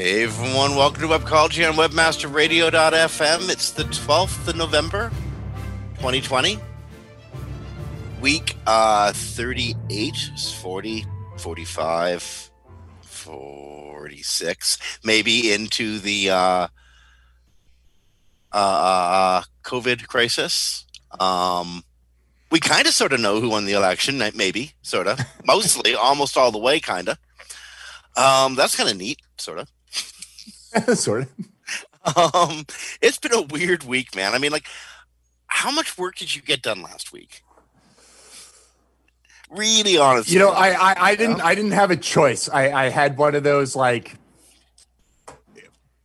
Hey everyone, welcome to Webcology on webmasterradio.fm. It's the 12th of November, 2020. Week uh 38 40, 45, 46, maybe into the uh uh COVID crisis. Um we kind of sort of know who won the election, maybe, sort of. Mostly, almost all the way, kind of. Um, that's kind of neat, sort of. sort of. Um, it's been a weird week, man. I mean, like, how much work did you get done last week? Really honestly, you know, I I, I didn't know? I didn't have a choice. I I had one of those like.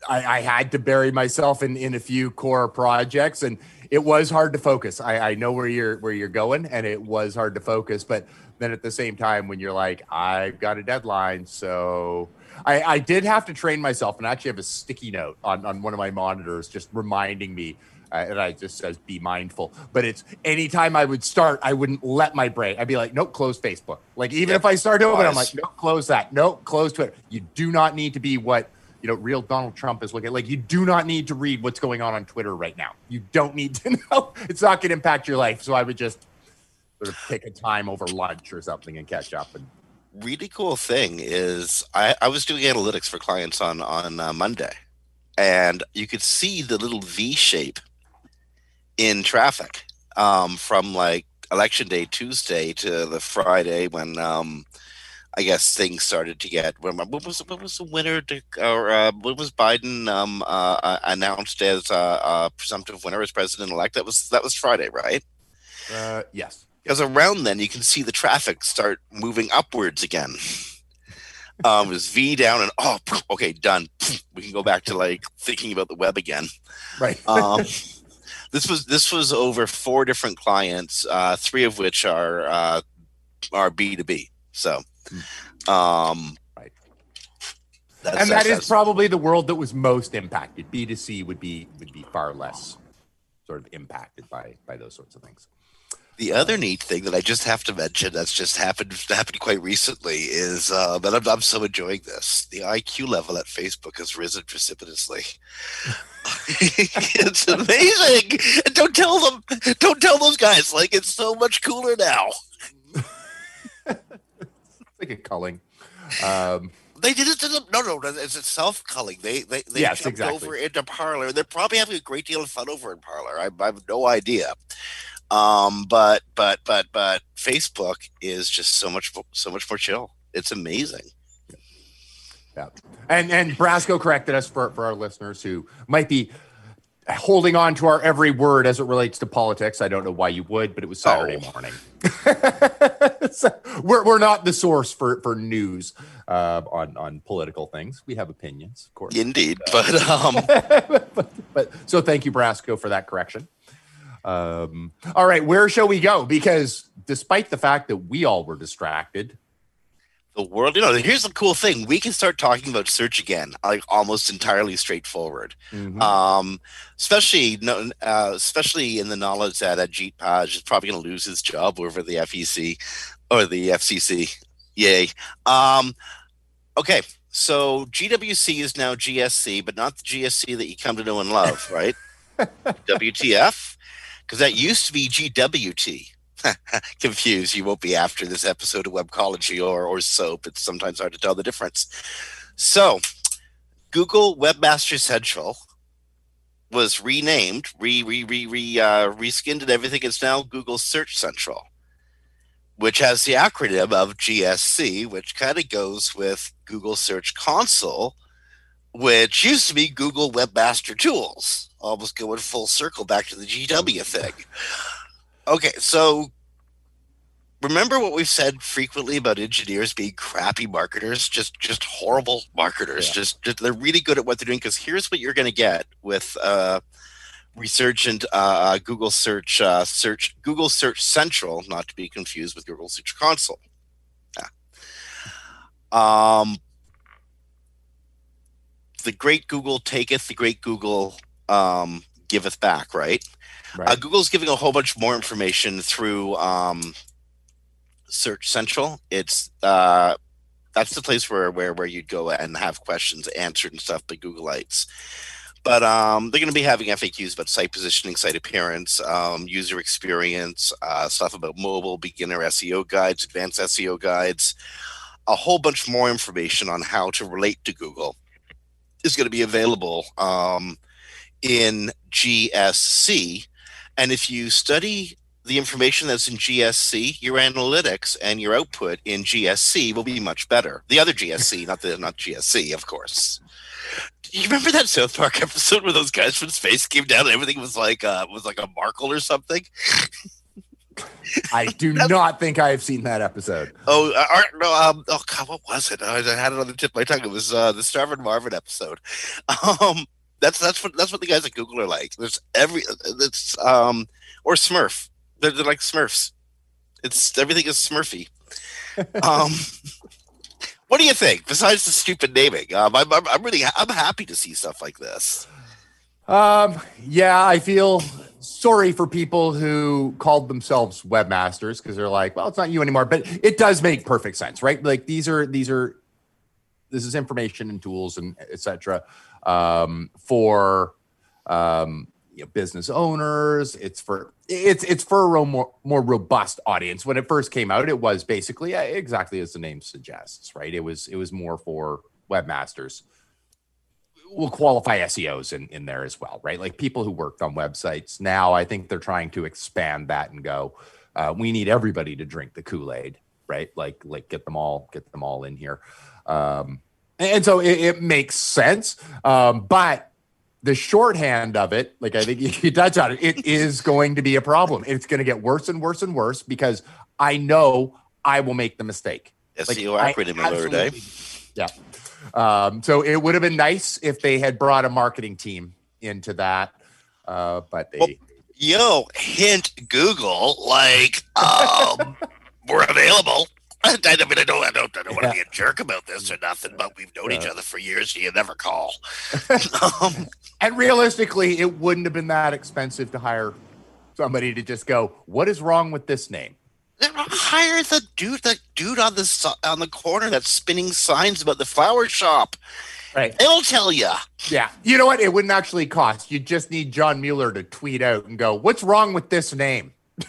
I, I had to bury myself in, in a few core projects, and it was hard to focus. I, I know where you're where you're going, and it was hard to focus. But then at the same time, when you're like, I've got a deadline, so I, I did have to train myself, and I actually have a sticky note on, on one of my monitors just reminding me. Uh, and I just says be mindful. But it's anytime I would start, I wouldn't let my brain. I'd be like, nope, close Facebook. Like even yep. if I start doing it, I'm like, nope, close that. Nope, close Twitter. You do not need to be what you know, real Donald Trump is looking like. You do not need to read what's going on on Twitter right now. You don't need to know. It's not going to impact your life. So I would just sort of pick a time over lunch or something and catch up and really cool thing is I, I was doing analytics for clients on on uh, Monday, and you could see the little V shape in traffic um, from like election day Tuesday to the Friday when um, I guess things started to get. What was what was the winner? To, or uh, what was Biden um, uh, uh announced as a presumptive winner as president elect? That was that was Friday, right? Uh, yes because around then you can see the traffic start moving upwards again. Um, it was V down and oh, okay, done. We can go back to like thinking about the web again. Right. um, this was this was over four different clients, uh, three of which are uh, are B two B. So, um, right. and that is probably the world that was most impacted. B two C would be would be far less sort of impacted by by those sorts of things. The other neat thing that I just have to mention that's just happened happened quite recently is uh, that I'm, I'm so enjoying this. The IQ level at Facebook has risen precipitously. it's amazing. don't tell them. Don't tell those guys. Like it's so much cooler now. like a culling. Um, they did it to them. No, no, it's a self culling. They they they yes, jumped exactly. over into Parler. They're probably having a great deal of fun over in Parler. I, I have no idea. Um, but but but but Facebook is just so much so much more chill. It's amazing. Yeah, and and Brasco corrected us for for our listeners who might be holding on to our every word as it relates to politics. I don't know why you would, but it was Saturday oh. morning. so we're, we're not the source for for news uh, on on political things. We have opinions, of course. Indeed, but um, but, but so thank you, Brasco, for that correction. Um, all right, where shall we go? Because despite the fact that we all were distracted, the world, you know, here's the cool thing: we can start talking about search again, like almost entirely straightforward. Mhm. Um, especially, uh, especially in the knowledge that Ajit Pai is probably going to lose his job over the FEC or the FCC. Yay! Um, okay, so GWC is now GSC, but not the GSC that you come to know and love, right? WTF? Because that used to be GWT. Confused, you won't be after this episode of Webcology or or SOAP. It's sometimes hard to tell the difference. So, Google Webmaster Central was renamed, re re re re uh, reskinned and everything. It's now Google Search Central, which has the acronym of GSC, which kind of goes with Google Search Console, which used to be Google Webmaster Tools. Almost going full circle back to the GW thing. Okay, so remember what we've said frequently about engineers being crappy marketers, just just horrible marketers. Yeah. Just, just they're really good at what they're doing. Because here's what you're going to get with uh, resurgent uh, Google search uh, search Google Search Central, not to be confused with Google Search Console. Yeah. Um, the great Google taketh, the great Google um, giveth back. Right. right? Uh, Google's giving a whole bunch more information through um, Search Central. It's uh, that's the place where, where where you'd go and have questions answered and stuff by Googleites. But um, they're going to be having FAQs about site positioning, site appearance, um, user experience, uh, stuff about mobile, beginner SEO guides, advanced SEO guides, a whole bunch more information on how to relate to Google is going to be available um, in GSC. And if you study the information that's in GSC, your analytics and your output in GSC will be much better. The other GSC, not the not GSC, of course. You remember that South Park episode where those guys from space came down and everything was like uh was like a Markle or something? I do not think I have seen that episode. Oh, uh, no, um, oh God, what was it? I, I had it on the tip of my tongue. It was uh, the Starvin Marvin episode. Um, that's that's what that's what the guys at Google are like. There's every it's um or Smurf. They're, they're like Smurfs. It's everything is Smurfy. Um, what do you think? Besides the stupid naming, um, I'm, I'm I'm really I'm happy to see stuff like this. Um, yeah, I feel sorry for people who called themselves webmasters because they're like, well, it's not you anymore. But it does make perfect sense, right? Like these are these are this is information and tools and etc. Um, for um, you know, business owners. It's for it's it's for a more more robust audience. When it first came out, it was basically exactly as the name suggests, right? It was it was more for webmasters we'll qualify SEOs in, in there as well, right? Like people who worked on websites. Now I think they're trying to expand that and go, uh, we need everybody to drink the Kool-Aid, right? Like like get them all, get them all in here. Um, and so it, it makes sense. Um, but the shorthand of it, like I think you, you touch on it, it is going to be a problem. It's going to get worse and worse and worse because I know I will make the mistake. Like, SEO I E acronym alert, eh? Yeah. Um, so it would have been nice if they had brought a marketing team into that, uh, but they. Well, Yo, hint Google, like, um, we're available. I mean, I don't, I don't, I don't want Yeah. to be a jerk about this or nothing, but we've known each other for years. So you never call. um, and realistically, it wouldn't have been that expensive to hire somebody to just go, "What is wrong with this name?" hire the dude, the dude on the on the corner that's spinning signs about the flower shop. Right. It'll tell you. Yeah. You know what? It wouldn't actually cost. You just need John Mueller to tweet out and go, "What's wrong with this name?"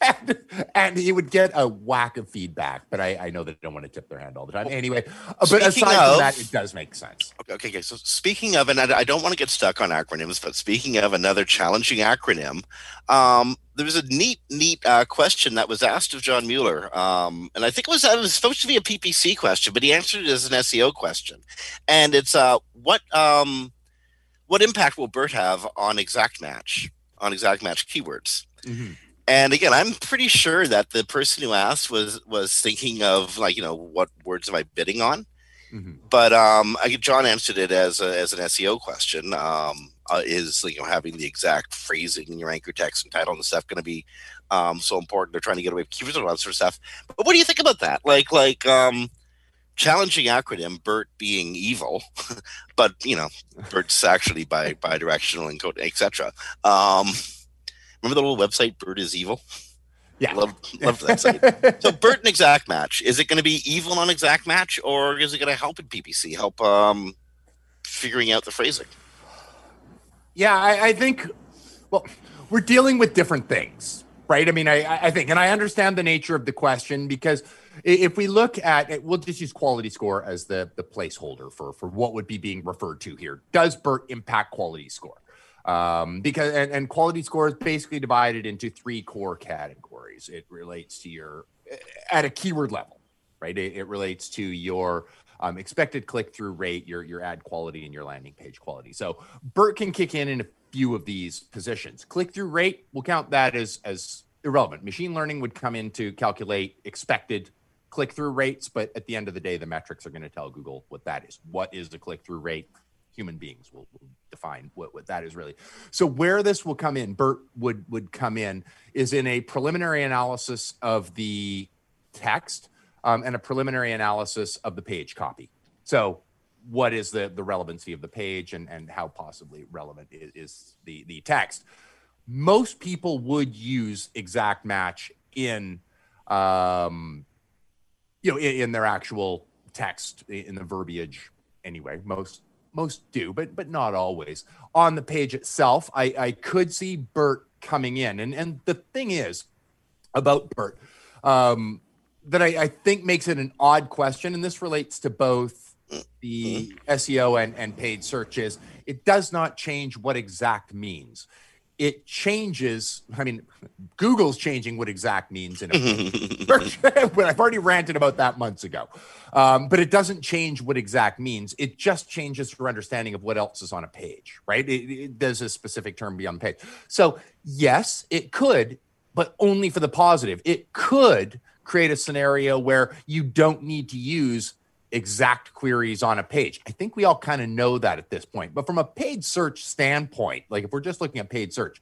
and, and he would get a whack of feedback. But I, I know they don't want to tip their hand all the time. Anyway, uh, but aside of- from that, it does make sense. Okay, okay. So speaking of, and I, I don't want to get stuck on acronyms, but speaking of another challenging acronym, um, there was a neat, neat uh, question that was asked of John Mueller, um, and I think it was it was supposed to be a PPC question, but he answered it as an SEO question, and it's uh, what um, what impact will BERT have on exact match on exact match keywords? And again, I'm pretty sure that the person who asked was was thinking of like you know what words am I bidding on, Mhm. but um, I, John answered it as a, as an SEO question. Um, uh, is you know having the exact phrasing in your anchor text and title and stuff going to be um, so important? They're trying to get away with keywords and all that sort of stuff. But what do you think about that? Like like um, challenging acronym BERT being evil, but you know BERT's actually bi bi-directional encoding, etc. Um, remember the little website BERT is evil? Yeah. Love loved that site. So BERT and exact match is it going to be evil on exact match or is it going to help in PPC help um, figuring out the phrasing? Yeah, I, I think. Well, we're dealing with different things, right? I mean, I, I think, and I understand the nature of the question because if we look at, it, we'll just use quality score as the the placeholder for for what would be being referred to here. Does BERT impact quality score? Um, because and, and quality score is basically divided into three core categories. It relates to your at a keyword level, right? It, it relates to your um, expected click through rate, your your ad quality, and your landing page quality. So BERT can kick in in a few of these positions. Click through rate, we'll count that as as irrelevant. Machine learning would come in to calculate expected click through rates, but at the end of the day, the metrics are going to tell Google what that is. What is the click through rate? Human beings will, will define what, what that is really. So where this will come in, BERT would would come in is in a preliminary analysis of the text um, and a preliminary analysis of the page copy. So what is the the relevancy of the page and and how possibly relevant is, is the the text? Most people would use exact match in um, you know in, in their actual text in the verbiage anyway. Most most do, but but not always. On the page itself, I, I could see Bert coming in, and and the thing is about Bert um, that I, I think makes it an odd question, and this relates to both the SEO and and paid searches. It does not change what exact means. It changes. I mean, Google's changing what exact means in a but I've already ranted about that months ago. Um, but it doesn't change what exact means. It just changes your understanding of what else is on a page, right? It, it, there's a specific term be on the page. So yes, it could, but only for the positive. It could create a scenario where you don't need to use exact queries on a page. I think we all kind of know that at this point. But from a paid search standpoint, like if we're just looking at paid search,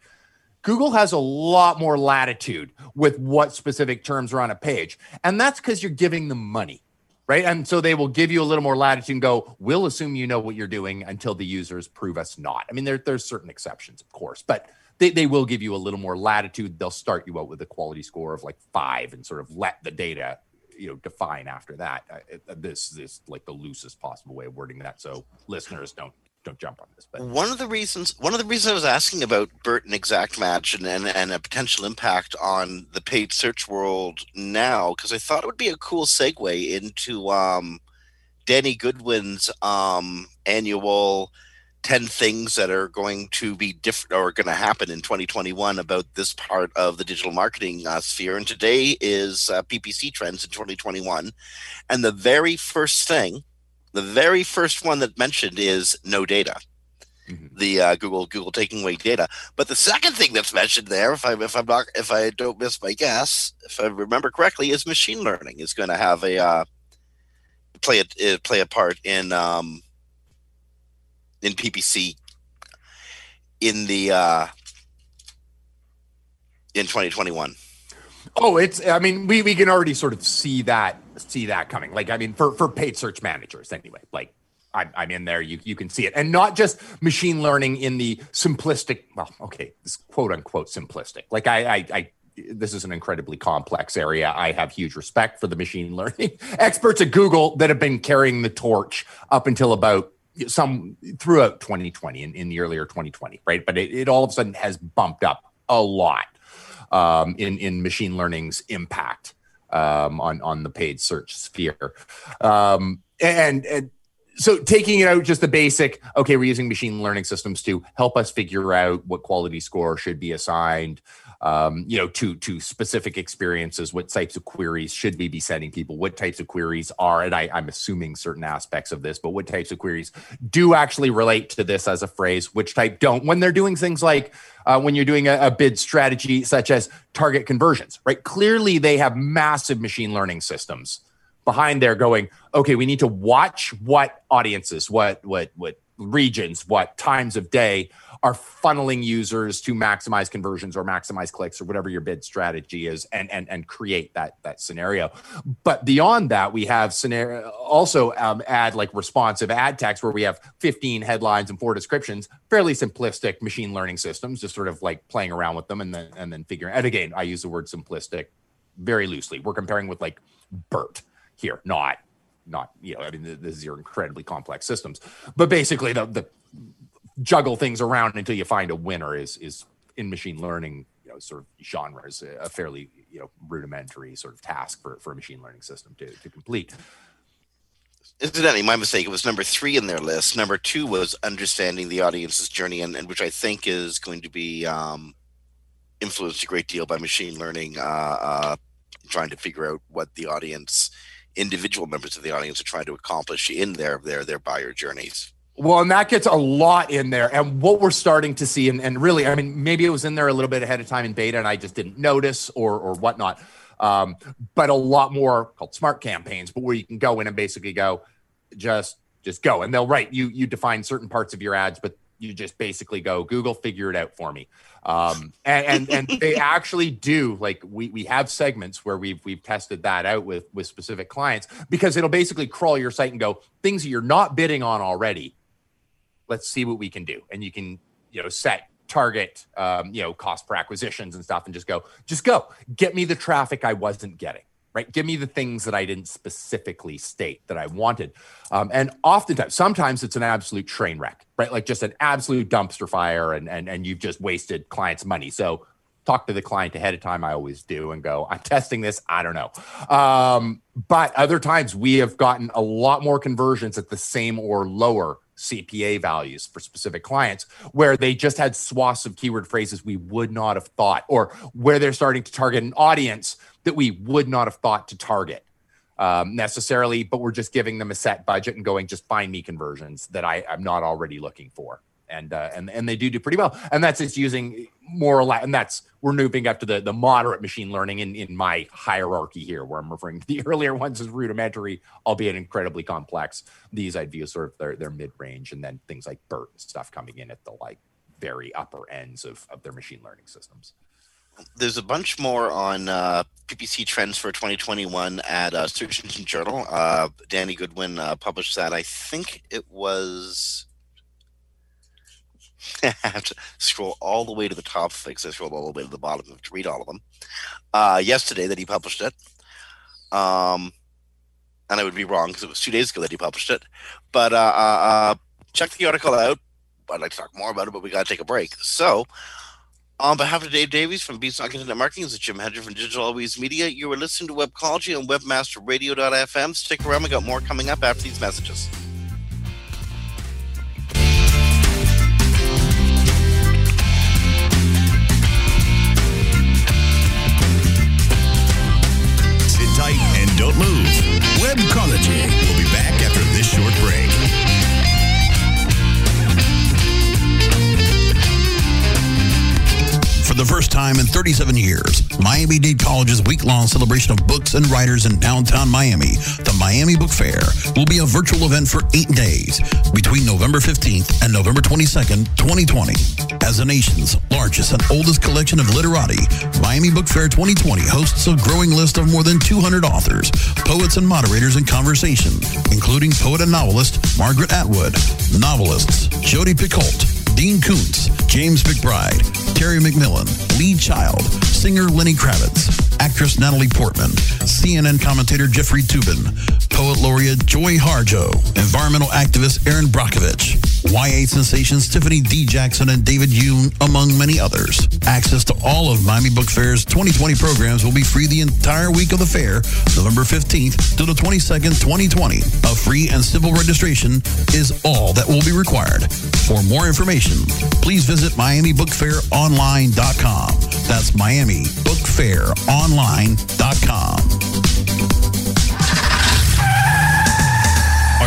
Google has a lot more latitude with what specific terms are on a page. And that's because you're giving them money, right? And so they will give you a little more latitude and go, we'll assume you know what you're doing until the users prove us not. I mean, there, there's certain exceptions, of course, but they, they will give you a little more latitude. They'll start you out with a quality score of like five and sort of let the data you know define after that uh, it- this is like the loosest possible way of wording that so listeners don't don't jump on this but One of the reasons, one of the reasons I was asking about Bert and Exact Match and, and, and a potential impact on the paid search world now, because I thought it would be a cool segue into um, Danny Goodwin's um, annual 10 things that are going to be different or going to happen in 2021 about this part of the digital marketing uh, sphere. And today is uh, PPC trends in 2021. And the very first thing, the very first one that mentioned is no data Mhm. the uh, Google Google taking away data. But the second thing that's mentioned there, if I if I'm not if I don't miss my guess, if I remember correctly, is machine learning is going to have a uh, play a uh, play a part in um, in PPC in the uh, in 2021. oh it's i mean we, we can already sort of see that see that coming. Like i mean for for paid search managers anyway. Like I'm, I'm in there. You, you can see it. And not just machine learning in the simplistic well okay this quote unquote simplistic. Like i i, I this is an incredibly complex area. I have huge respect for the machine learning experts at Google that have been carrying the torch up until about some throughout 2020 in, in the earlier 2020, right? But it, it all of a sudden has bumped up a lot um, in in machine learning's impact um, on on the paid search sphere, um, and and so taking it out just the basic. Okay, we're using machine learning systems to help us figure out what quality score should be assigned. Um, you know, to to specific experiences. What types of queries should we be sending people? What types of queries are, and I, I'm assuming certain aspects of this, but what types of queries do actually relate to this as a phrase? Which type don't? When they're doing things like uh, when you're doing a, a bid strategy, such as target conversions, right? Clearly, they have massive machine learning systems behind there going okay we need to watch what audiences what what what regions what times of day are funneling users to maximize conversions or maximize clicks or whatever your bid strategy is and and and create that that scenario. But beyond that we have scenario also um, add like responsive ad text where we have 15 headlines and four descriptions fairly simplistic machine learning systems just sort of like playing around with them and then and then figuring and again i use the word simplistic very loosely. We're comparing with like bert here, not not you know, I mean, is your incredibly complex systems, but basically the the juggle things around until you find a winner is is in machine learning you know sort of genres a fairly you know rudimentary sort of task for for a machine learning system to to complete. Incidentally, my mistake. It was number three in their list. Number two was understanding the audience's journey, and, and which I think is going to be um, influenced a great deal by machine learning, uh, uh, trying to figure out what the audience individual members of the audience are trying to accomplish in their their their buyer journeys. Well, and that gets a lot in there. And what we're starting to see, and, and really, I mean, maybe it was in there a little bit ahead of time in beta and I just didn't notice or or whatnot. Um, but a lot more called smart campaigns, but where you can go in and basically go, just just go. And they'll write you you define certain parts of your ads, but you just basically go google figure it out for me um, and and, and they actually do like we we have segments where we've we've tested that out with with specific clients because it'll basically crawl your site and go things that you're not bidding on already let's see what we can do and you can you know set target um, you know cost per acquisitions and stuff and just go just go get me the traffic i wasn't getting right? Give me the things that I didn't specifically state that I wanted. Um, and oftentimes, sometimes it's an absolute train wreck, right? Like just an absolute dumpster fire and, and, and you've just wasted clients' money. So talk to the client ahead of time. I always do and go, I'm testing this. I don't know. Um, but other times we have gotten a lot more conversions at the same or lower CPA values for specific clients where they just had swaths of keyword phrases we would not have thought, or where they're starting to target an audience that we would not have thought to target um, necessarily, but we're just giving them a set budget and going, just find me conversions that I, am not already looking for. And, uh, and and they do do pretty well, and that's just using more or less, and that's we're moving up to the the moderate machine learning in in my hierarchy here, where I'm referring to the earlier ones as rudimentary, albeit incredibly complex. These I'd view sort of their their mid range, and then things like BERT and stuff coming in at the like very upper ends of of their machine learning systems there's a bunch more on uh, PPC trends for 2021 at uh, Search Engine Journal. Uh, Danny Goodwin uh, published that. I think it was. I have to scroll all the way to the top because I scrolled all the way to the bottom to read all of them. Uh, yesterday that he published it. Um, and I would be wrong because it was two days ago that he published it. But uh, check the article out. I'd like to talk more about it, but we got to take a break. So, on behalf of Dave Davies from Beanstalk Internet Marketing, this is Jim Hedger from Digital Always Media. You are listening to Webcology on WebmasterRadio.fm. Stick around, we got more coming up after these messages. Webcology. 37 years, Miami Dade College's week-long celebration of books and writers in downtown Miami, the Miami Book Fair, will be a virtual event for eight days between November 15th and November 22nd, 2020. As the nation's largest and oldest collection of literati, Miami Book Fair 2020 hosts a growing list of more than 200 authors, poets, and moderators in conversation, including poet and novelist Margaret Atwood, novelists Jodi Picoult, Dean Koontz, James McBride, Terry McMillan, Lee Child, singer Lenny Kravitz, actress Natalie Portman, CNN commentator Jeffrey Toobin, poet laureate Joy Harjo, environmental activist Erin Brockovich, YA sensations Tiffany D. Jackson and David Yoon, among many others. Access to all of Miami Book Fair's 2020 programs will be free the entire week of the fair, November 15th to the 22nd, 2020. A free and simple registration is all that will be required. For more information, please visit MiamiBookFairOnline.com. That's MiamiBookFairOnline.com.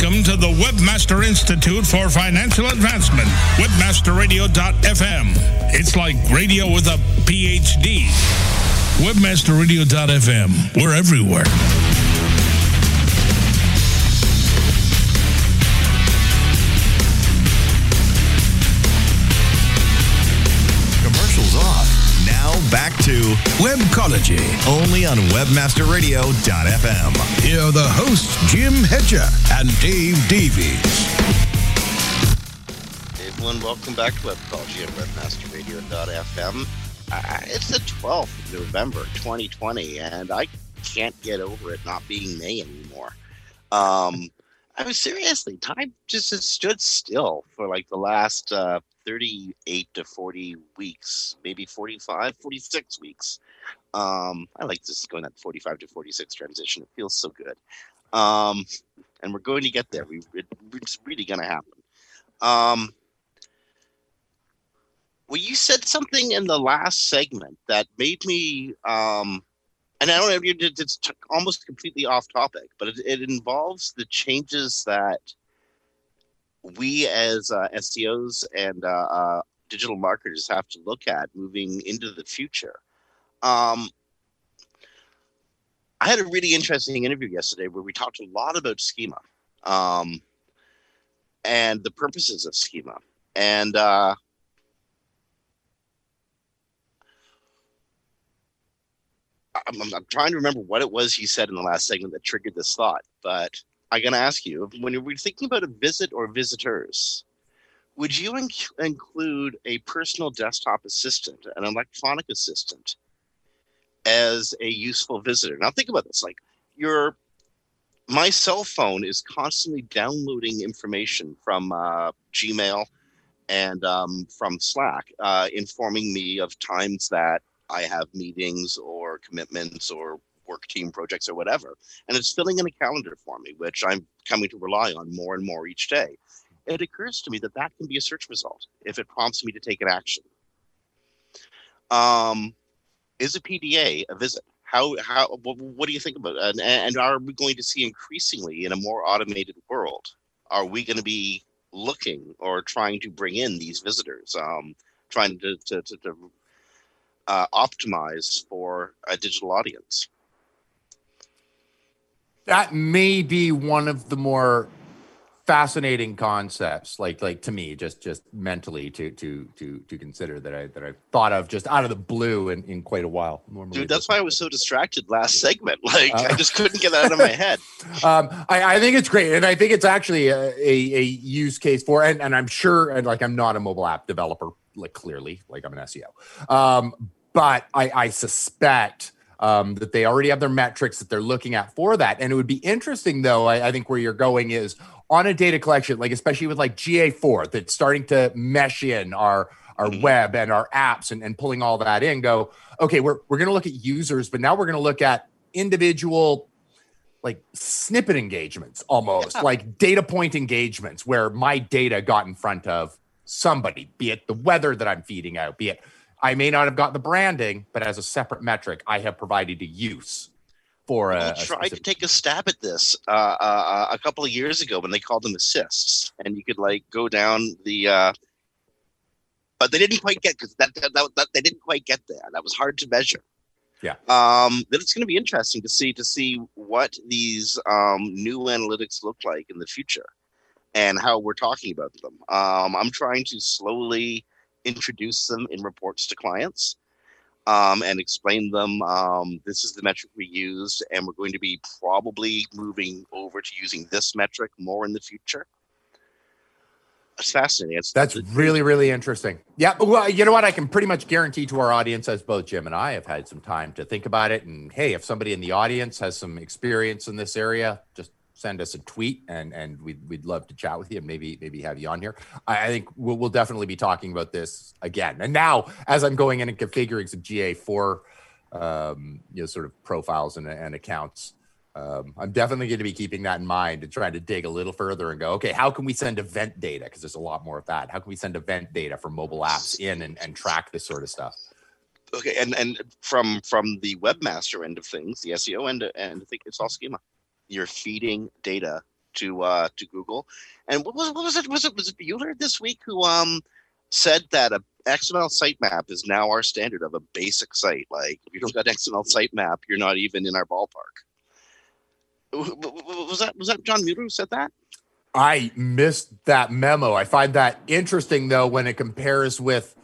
Welcome to the Webmaster Institute for Financial Advancement, webmasterradio.fm. It's like radio with a PhD. Webmasterradio.fm. We're everywhere. Webcology. only on webmasterradio.fm. Here are the hosts, Jim Hedger and Dave Davies. Hey everyone, welcome back to Webcology at webmasterradio.fm. Uh, it's the 12th of November, 2020, and I can't get over it not being May anymore. Um, I mean, seriously, time just has stood still for like the last uh, 38 to 40 weeks, maybe 45, 46 weeks. Um, I like this going that 45 to 46 transition. It feels so good. Um, and we're going to get there. We, it, it's really going to happen. Um, well, you said something in the last segment that made me, um, and I don't know it's almost completely off topic, but it, it involves the changes that we as uh, SEOs and uh, uh, digital marketers have to look at moving into the future. Um, I had a really interesting interview yesterday where we talked a lot about schema um, and the purposes of schema. And uh, I'm, I'm, trying to remember what it was he said in the last segment that triggered this thought, but I'm going to ask you when you're thinking about a visit or visitors, would you inc- include a personal desktop assistant, an electronic assistant, as a useful visitor? Now, think about this like your my cell phone is constantly downloading information from uh, Gmail and um, from Slack, uh, informing me of times that I have meetings or commitments or work team projects or whatever. And it's filling in a calendar for me, which I'm coming to rely on more and more each day. It occurs to me that that can be a search result if it prompts me to take an action. Um, is a PDA a visit? How, how, what, what do you think about it? And, and are we going to see increasingly in a more automated world? Are we going to be looking or trying to bring in these visitors, um, trying to, to, to, to uh, optimize for a digital audience? that may be one of the more fascinating concepts like like to me just just mentally to to to to consider that i that i've thought of just out of the blue in, in quite a while normally Dude, that's why I was so distracted last segment. Like, I just couldn't get that out of my head. um, I, I think it's great, and I think it's actually a, a, a use case for, and, and I'm sure, and like I'm not a mobile app developer, like clearly, like I'm an SEO, um, but I, I suspect um, that they already have their metrics that they're looking at for that. And it would be interesting, though. I, I think where you're going is on a data collection, like especially with like GA4, that's starting to mesh in our our mm-hmm. web and our apps and, and pulling all that in. Go, okay, we're we're going to look at users, but now we're going to look at individual like snippet engagements almost Yeah. like data point engagements where my data got in front of somebody be it the weather that i'm feeding out be it i may not have got the branding but as a separate metric i have provided a use for a, tried to take a stab at this uh, uh, a couple of years ago when they called them assists, and you could like go down the. Uh, but they didn't quite get because that, that, that, that they didn't quite get there. That was hard to measure. Yeah. Um, then it's going to be interesting to see to see what these um, new analytics look like in the future, and how we're talking about them. Um, I'm trying to slowly introduce them in reports to clients um, and explain them. Um, this is the metric we used, and we're going to be probably moving over to using this metric more in the future. it's fascinating. It's That's really, really interesting. Yeah. Well, you know what? I can pretty much guarantee to our audience, as both Jim and I have had some time to think about it. And hey, if somebody in the audience has some experience in this area, just send us a tweet and and we'd, we'd love to chat with you and maybe maybe have you on here. I, think we'll, we'll definitely be talking about this again. And now, as I'm going in and configuring some GA4, um, you know, sort of profiles and, and accounts, um, I'm definitely going to be keeping that in mind and trying to dig a little further and go, okay, how can we send event data? Because there's a lot more of that. How can we send event data from mobile apps in and, and track this sort of stuff? okay. And and from from the webmaster end of things, the SEO end, and I think it's all schema. You're feeding data to uh to Google. And what was what was it? Was it was it Bueller this week who um said that a XML sitemap is now our standard of a basic site. Like if you don't got XML sitemap, you're not even in our ballpark. Was that was that John Mueller who said that? I missed that memo. I find that interesting though when it compares with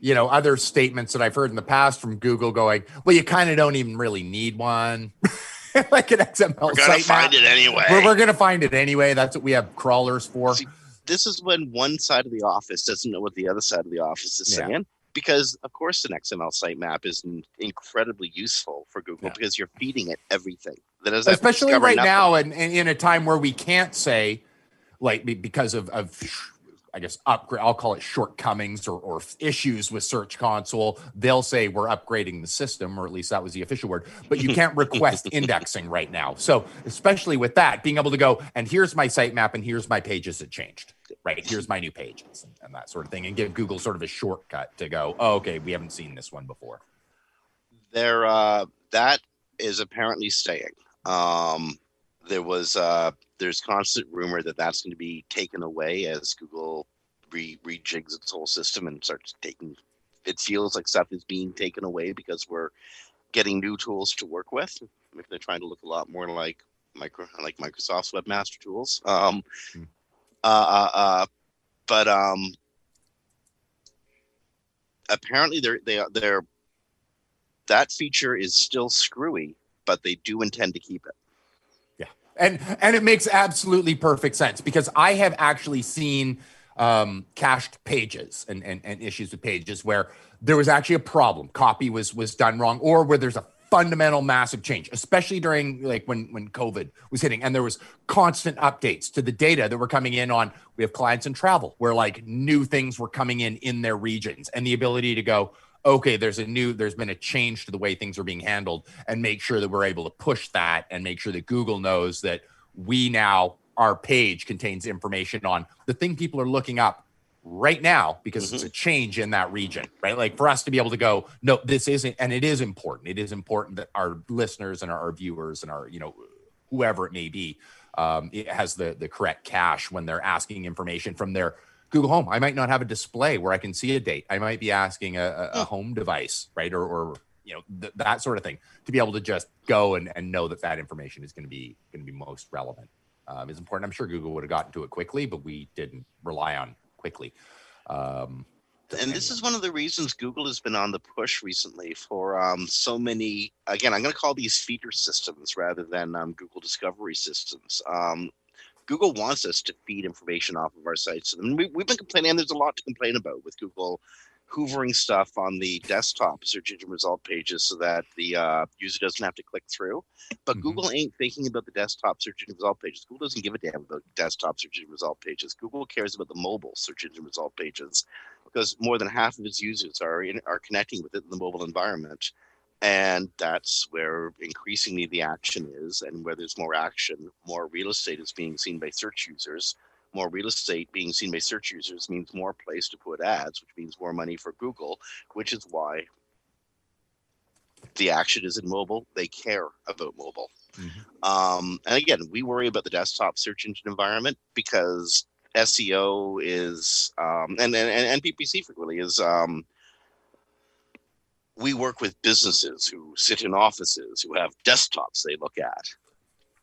you know other statements that I've heard in the past from Google going, well, you kind of don't even really need one. like an XML site. We're gonna find it anyway. We're, we're gonna find it anyway. That's what we have crawlers for. See, this is when one side of the office doesn't know what the other side of the office is Yeah. saying. Because of course, an XML sitemap is incredibly useful for Google Yeah. because you're feeding it everything. That is especially right nothing. now and, and in a time where we can't say like because of, of i guess upgrade i'll call it shortcomings or, or issues with search console they'll say we're upgrading the system or at least that was the official word but you can't request indexing right now. So especially with that being able to go and here's my sitemap and here's my pages that changed right? Here's my new pages and, and that sort of thing and give google sort of a shortcut to go oh, okay we haven't seen this one before. There uh that is apparently staying. Um there was uh there's constant rumor that that's going to be taken away as google re- rejigs its whole system and starts taking it feels like stuff is being taken away because we're getting new tools to work with Maybe they're trying to look a lot more like micro like microsoft's webmaster tools um Hmm. uh, uh uh but um apparently they're they are they're that feature is still screwy, but they do intend to keep it. And and it makes absolutely perfect sense because I have actually seen um, cached pages and, and and issues with pages where there was actually a problem, copy was was done wrong, or where there's a fundamental massive change, especially during like when when COVID was hitting, and there was constant updates to the data that were coming in on. We have clients in travel where like new things were coming in in their regions, and the ability to go okay, there's a new, there's been a change to the way things are being handled, and make sure that we're able to push that and make sure that Google knows that we now, our page contains information on the thing people are looking up right now because it's a change in that region, right? Like for us to be able to go, no, this isn't, and it is important. It is important that our listeners and our, our viewers and our, you know, whoever it may be, um, it has the the correct cache when they're asking information from their Google Home. I might not have a display where I can see a date. I might be asking a, a, a home device, right, or, or you know th- that sort of thing, to be able to just go and, and know that that information is going to be going to be most relevant. Um, is important. I'm sure Google would have gotten to it quickly, but we didn't rely on quickly. Um, And this is one of the reasons Google has been on the push recently for um, so many. Again, I'm going to call these feeder systems rather than um, Google Discovery systems. Um, Google wants us to feed information off of our sites. And we, we've been complaining, and there's a lot to complain about with Google hoovering stuff on the desktop search engine result pages so that the uh, user doesn't have to click through. But Mhm. Google ain't thinking about the desktop search engine result pages. Google doesn't give a damn about desktop search engine result pages. Google cares about the mobile search engine result pages because more than half of its users are in, are connecting with it in the mobile environment. And that's where increasingly the action is, and where there's more action, more real estate is being seen by search users. More real estate being seen by search users means more place to put ads, which means more money for Google, which is why the action is in mobile. They care about mobile. Um, and again, we worry about the desktop search engine environment because SEO is um, and, and and PPC frequently is um, we work with businesses who sit in offices who have desktops they look at,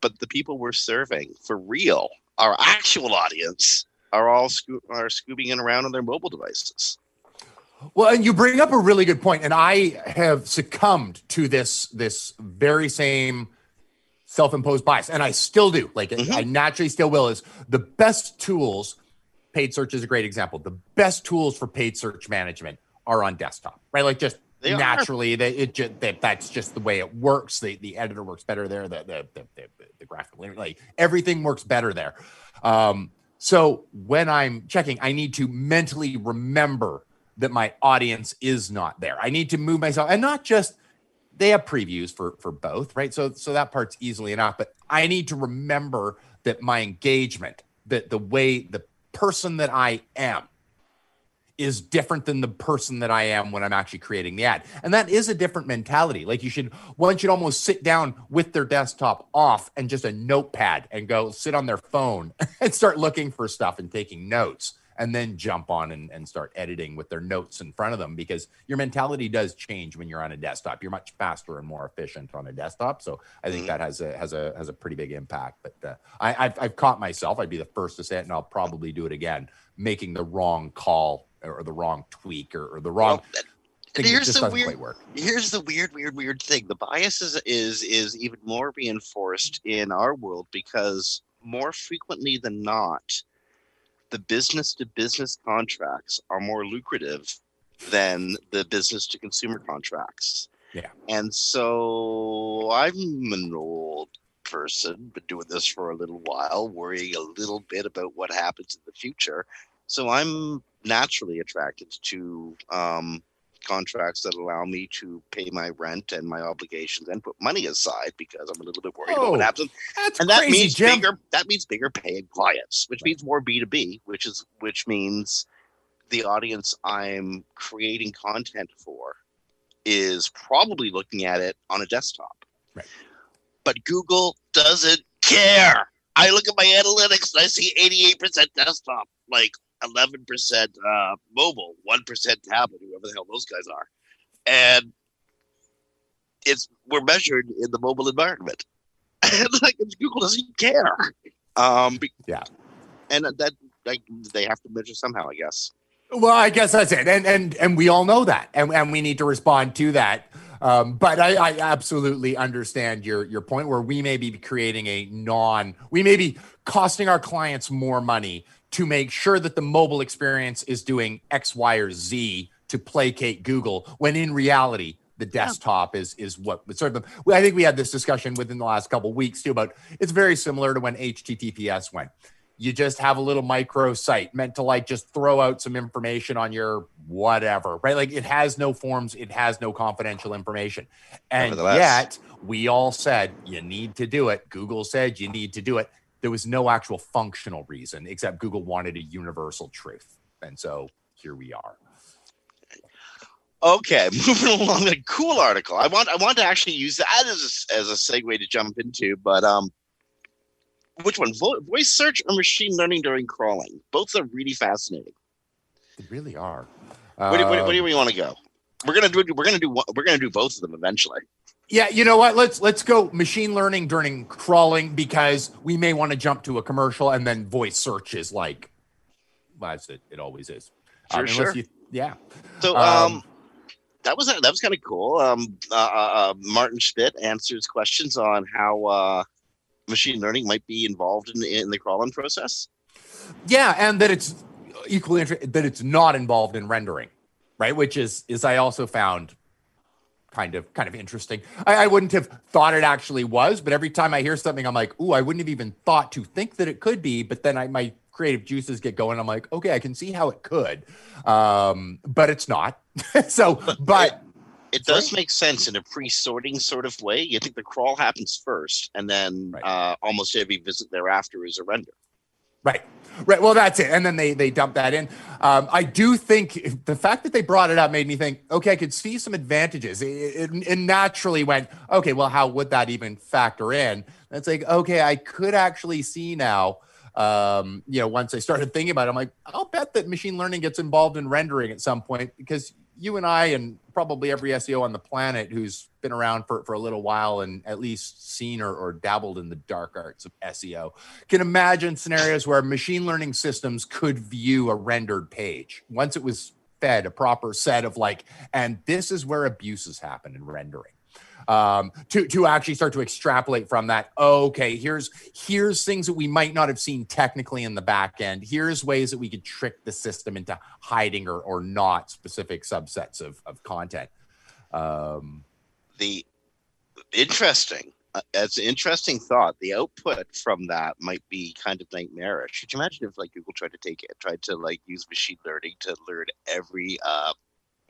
but the people we're serving for real, our actual audience, are all sco- are scooping in around on their mobile devices. Well, and you bring up a really good point, and I have succumbed to this this very same self-imposed bias, and I still do. Like Mhm. I naturally still will. Is the best tools paid search is a great example. The best tools for paid search management are on desktop, right? Like just They naturally, they, it that, that's just the way it works. The the editor works better there. The the the, the, the graphical like everything works better there. Um, so when I'm checking, I need to mentally remember that my audience is not there. I need to move myself, and not just they have previews for for both, right? So so that part's easily enough. But I need to remember that my engagement, that the way the person that I am is different than the person that I am when I'm actually creating the ad. And that is a different mentality. Like you should one should almost sit down with their desktop off and just a notepad and go sit on their phone and start looking for stuff and taking notes and then jump on and, and start editing with their notes in front of them because your mentality does change when you're on a desktop. You're much faster and more efficient on a desktop. So I think Mhm. that has a has a has a pretty big impact. But uh, I, I've I've caught myself. I'd be the first to say it, and I'll probably do it again, making the wrong call or the wrong tweak or, or the wrong Well, uh, thing here's the weird- here's the weird, weird, weird thing. The bias is is is even more reinforced in our world because more frequently than not, the business to business contracts are more lucrative than the business to consumer contracts. Yeah. And so I'm an old person, been doing this for a little while, worrying a little bit about what happens in the future. So I'm naturally attracted to um, contracts that allow me to pay my rent and my obligations and put money aside because I'm a little bit worried about what Oh, happens. That's And that crazy, means Jim. bigger that means bigger paying clients, which means more B2B, which is which means the audience I'm creating content for is probably looking at it on a desktop. Right. But Google doesn't care. I look at my analytics and I see 88% desktop, like 11% uh, mobile, 1% tablet, whoever the hell those guys are. And it's we're measured in the mobile environment. And like Google doesn't care. Um Yeah. And that like they have to measure somehow, I guess. Well, I guess that's it, and and and we all know that, and and we need to respond to that. Um, but I, I absolutely understand your your point where we may be creating a non, we may be costing our clients more money to make sure that the mobile experience is doing X, Y, or Z to placate Google, when in reality the desktop is is what would serve them. I think we had this discussion within the last couple of weeks too about it's very similar to when HTTPS went you just have a little micro site meant to like just throw out some information on your whatever, right? Like it has no forms, it has no confidential information. And yet we all said you need to do it. Google said you need to do it. There was no actual functional reason except Google wanted a universal truth. And so here we are. Okay, moving along. A cool article. I want I want to actually use that as a, as a segue to jump into, but um, which one? Vo- voice search or machine learning during crawling? Both are really fascinating. They really are. Where do, where, where do Um, we want to go? We're gonna do we're gonna do we're gonna do both of them eventually. Yeah, you know what? Let's let's go machine learning during crawling because we may want to jump to a commercial and then voice search is like, well, it. It always is. Sure, sure. You, yeah. So Um, um, that was that was kind of cool. Um, uh, uh, uh, Martin Splitt answers questions on how uh, machine learning might be involved in the, in the crawling process. Yeah, and that it's equally inter- that it's not involved in rendering, right? Which is is I also found kind of kind of interesting. I, I wouldn't have thought it actually was, but every time I hear something, I'm like, ooh, I wouldn't have even thought to think that it could be. But then I my creative juices get going. I'm like, okay, I can see how it could, um, but it's not. so, but It Sorry? does make sense in a pre-sorting sort of way. You think the crawl happens first, and then Right. uh, almost every visit thereafter is a render. Right. Right. Well, that's it. And then they they dump that in. Um, I do think the fact that they brought it up made me think, okay, I could see some advantages. It, it, it naturally went, okay, well, how would that even factor in? And it's like, okay, I could actually see now. Um, you know, once I started thinking about it, I'm like, I'll bet that machine learning gets involved in rendering at some point because you and I and probably every SEO on the planet who's been around for, for a little while and at least seen or, or dabbled in the dark arts of SEO can imagine scenarios where machine learning systems could view a rendered page once it was fed a proper set of like, and this is where abuses happen in rendering. Um, to to actually start to extrapolate from that. Okay, here's here's things that we might not have seen technically in the back end. Here's ways that we could trick the system into hiding or or not specific subsets of of content. Um, the interesting uh, as an interesting thought the output from that might be kind of nightmarish could you imagine if like google tried to take it tried to like use machine learning to learn every uh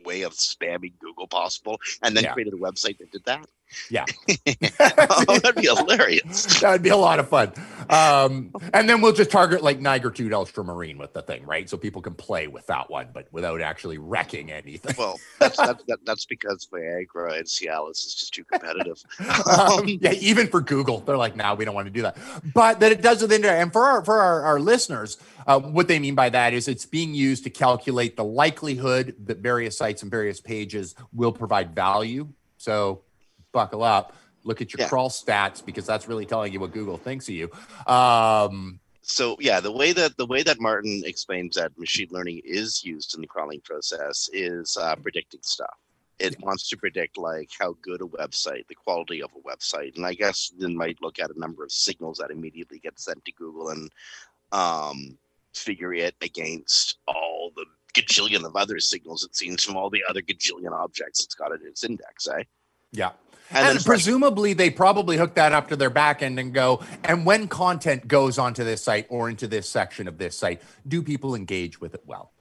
way of spamming google possible and then Yeah. created a website that did that yeah, oh, that'd be hilarious that would be a lot of fun. Um, and then we'll just target like Niger Tube Ultramarine with the thing, right? So people can play with that one, but without actually wrecking anything. well that's that's, that's because viagra and cialis is just too competitive um, yeah, even for Google, they're like, "Now we don't want to do that." But that it does with internet, and for our for our, our listeners, uh, what they mean by that is it's being used to calculate the likelihood that various sites and various pages will provide value. So, buckle up, look at your Yeah. crawl stats because that's really telling you what Google thinks of you. Um, so yeah the way that the way that martin explains that machine learning is used in the crawling process is uh, predicting stuff it wants to predict like how good a website the quality of a website and i guess then might look at a number of signals that immediately get sent to google and um, figure it against all the gajillion of other signals it seems from all the other gajillion objects it's got in its index eh? yeah. And, And, presumably they probably hook that up to their back end and go, and when content goes onto this site or into this section of this site, do people engage with it well?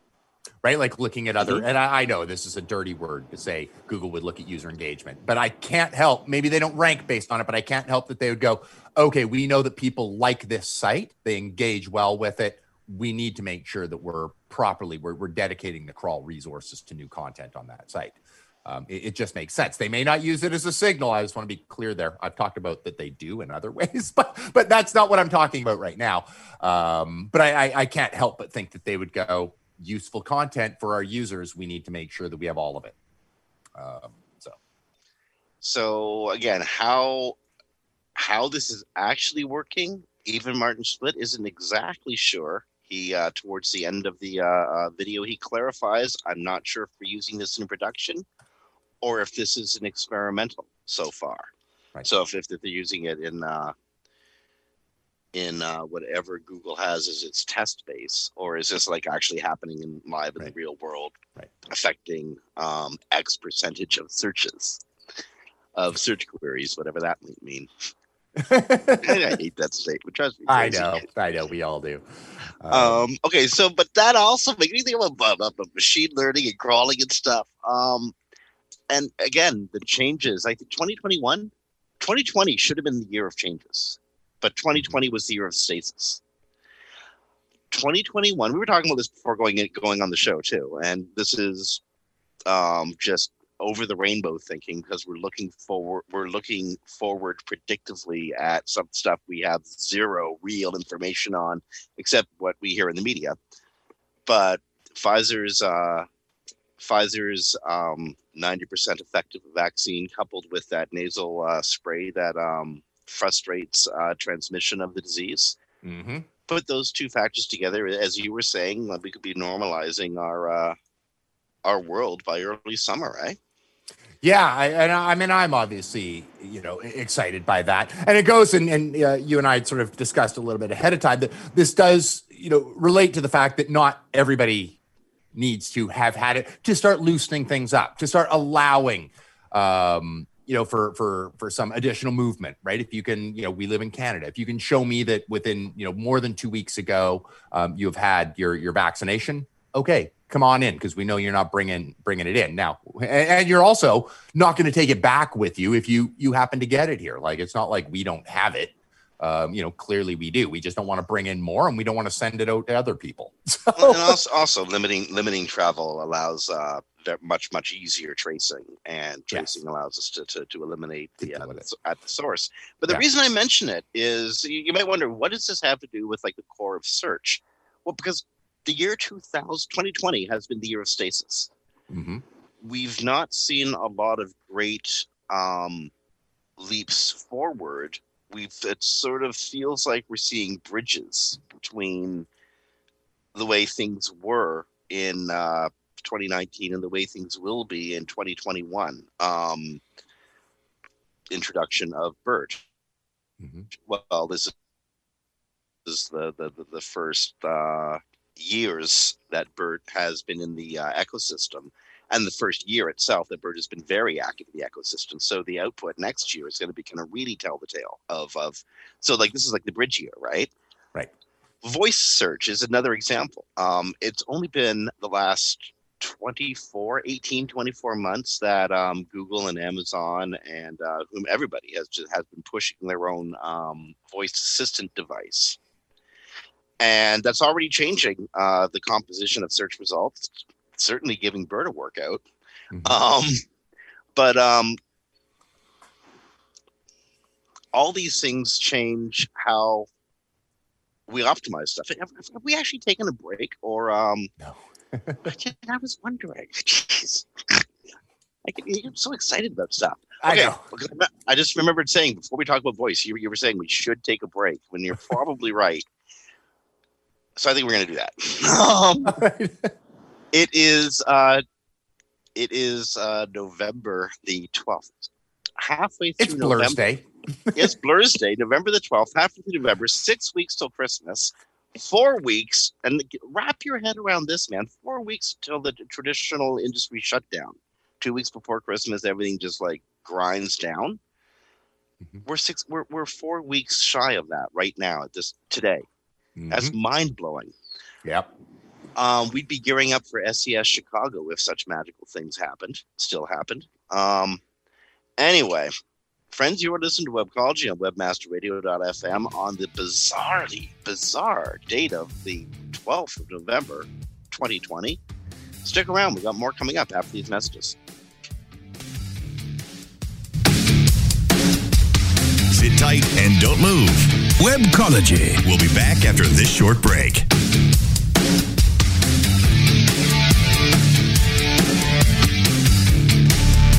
Right? Like looking at other, mm-hmm. and I, I know this is a dirty word to say Google would look at user engagement, but I can't help, maybe they don't rank based on it, but I can't help that they would go, okay, we know that people like this site, they engage well with it. We need to make sure that we're properly, we're, we're dedicating the crawl resources to new content on that site um, it, it just makes sense. They may not use it as a signal. I just want to be clear there. I've talked about that they do in other ways, but but that's not what I'm talking about right now. Um, but I, I, I can't help but think that they would go useful content for our users. We need to make sure that we have all of it. Um, so So again, how how this is actually working, even Martin Splitt isn't exactly sure. He uh, towards the end of the uh, uh, video, he clarifies, "I'm not sure if we're using this in production, or if this is an experimental so far. Right. So if, if they're using it in uh, in uh, whatever Google has as its test base, or is this like actually happening in live in Right. the real world, Right. affecting um, X percentage of searches of search queries, whatever that might mean. I hate that statement. Trust me. I know, I know, we all do. Um, Um, okay, so but that also makes me think about, about, about machine learning and crawling and stuff. Um, and again, the changes. I think 2021, 2020 should have been the year of changes, but 2020 was the year of stasis. 2021, we were talking about this before going in, going on the show too, and this is um, just over the rainbow thinking because we're looking forward we're looking forward predictively at some stuff we have zero real information on except what we hear in the media. But Pfizer's uh, Pfizer's um, 90% effective vaccine, coupled with that nasal uh, spray that um, frustrates uh, transmission of the disease, mhm. put those two factors together, as you were saying, uh, we could be normalizing our uh, our world by early summer, right? Yeah, I, and I I mean, I'm obviously, you know, excited by that, and it goes, and, and uh, you and I had sort of discussed a little bit ahead of time that this does, you know, relate to the fact that not everybody needs to have had it to start loosening things up, to start allowing, um, you know, for for for some additional movement, right? If you can, you know, we live in Canada. If you can show me that within, you know, more than two weeks ago, um, you have had your your vaccination, okay, come on in because we know you're not bringing bringing it in now, and, and you're also not going to take it back with you if you you happen to get it here. Like it's not like we don't have it. Um, you know, clearly we do. We just don't want to bring in more, and we don't want to send it out to other people. So, and also, also limiting limiting travel allows uh, much much easier tracing, and Yes. tracing allows us to, to, to eliminate the uh, deal with it. s- at the source. But the Yeah. reason I mention it is you, you might wonder what does this have to do with like the core of search? Well, because the year 2000, 2020 has been the year of stasis. Mhm. We've not seen a lot of great um, leaps forward. We've it sort of feels like we're seeing bridges between the way things were in uh, 2019 and the way things will be in 2021. Um, introduction of BERT. Mhm. Well, this is the the the, the first uh, years that BERT has been in the uh, ecosystem, and the first year itself that BERT has been very active in the ecosystem. So the output next year is going to be kind of really tell the tale of of. So like this is like the bridge year, right? Right. Voice search is another example. Um, it's only been the last 24 18 24 months that um, google and amazon and uh, whom everybody has just has been pushing their own um, voice assistant device and that's already changing uh, the composition of search results certainly giving BERT a workout Mhm. um, but um, all these things change how we optimize stuff have, have we actually taken a break or um, No. I just- I was wondering. Jeez. I get, I'm so excited about stuff. I Okay, know. I I just remembered saying before we talk about voice, you, you were saying we should take a break when you're probably right. So I think we're going to do that. Um, it is uh, it is uh, November the 12th. Halfway through November. it's Blur's Day. Yes, Blur's Day, November the 12th, halfway through November, six weeks till Christmas, four weeks, and wrap your head around this, man. Four weeks till the traditional industry shutdown. Two weeks before Christmas, everything just like grinds down. Mhm. We're six, we're, we're four weeks shy of that right now at this today. That's Mhm. mind blowing. Yep. Um, we'd be gearing up for SES Chicago if such magical things happened, still happened. Um, anyway, friends, you are listening to Webcology on webmasterradio.fm on the bizarrely bizarre date of the 12th of November, 2020. Stick around, we got more coming up after these messages. Sit tight and don't move. Webcology. We'll be back after this short break.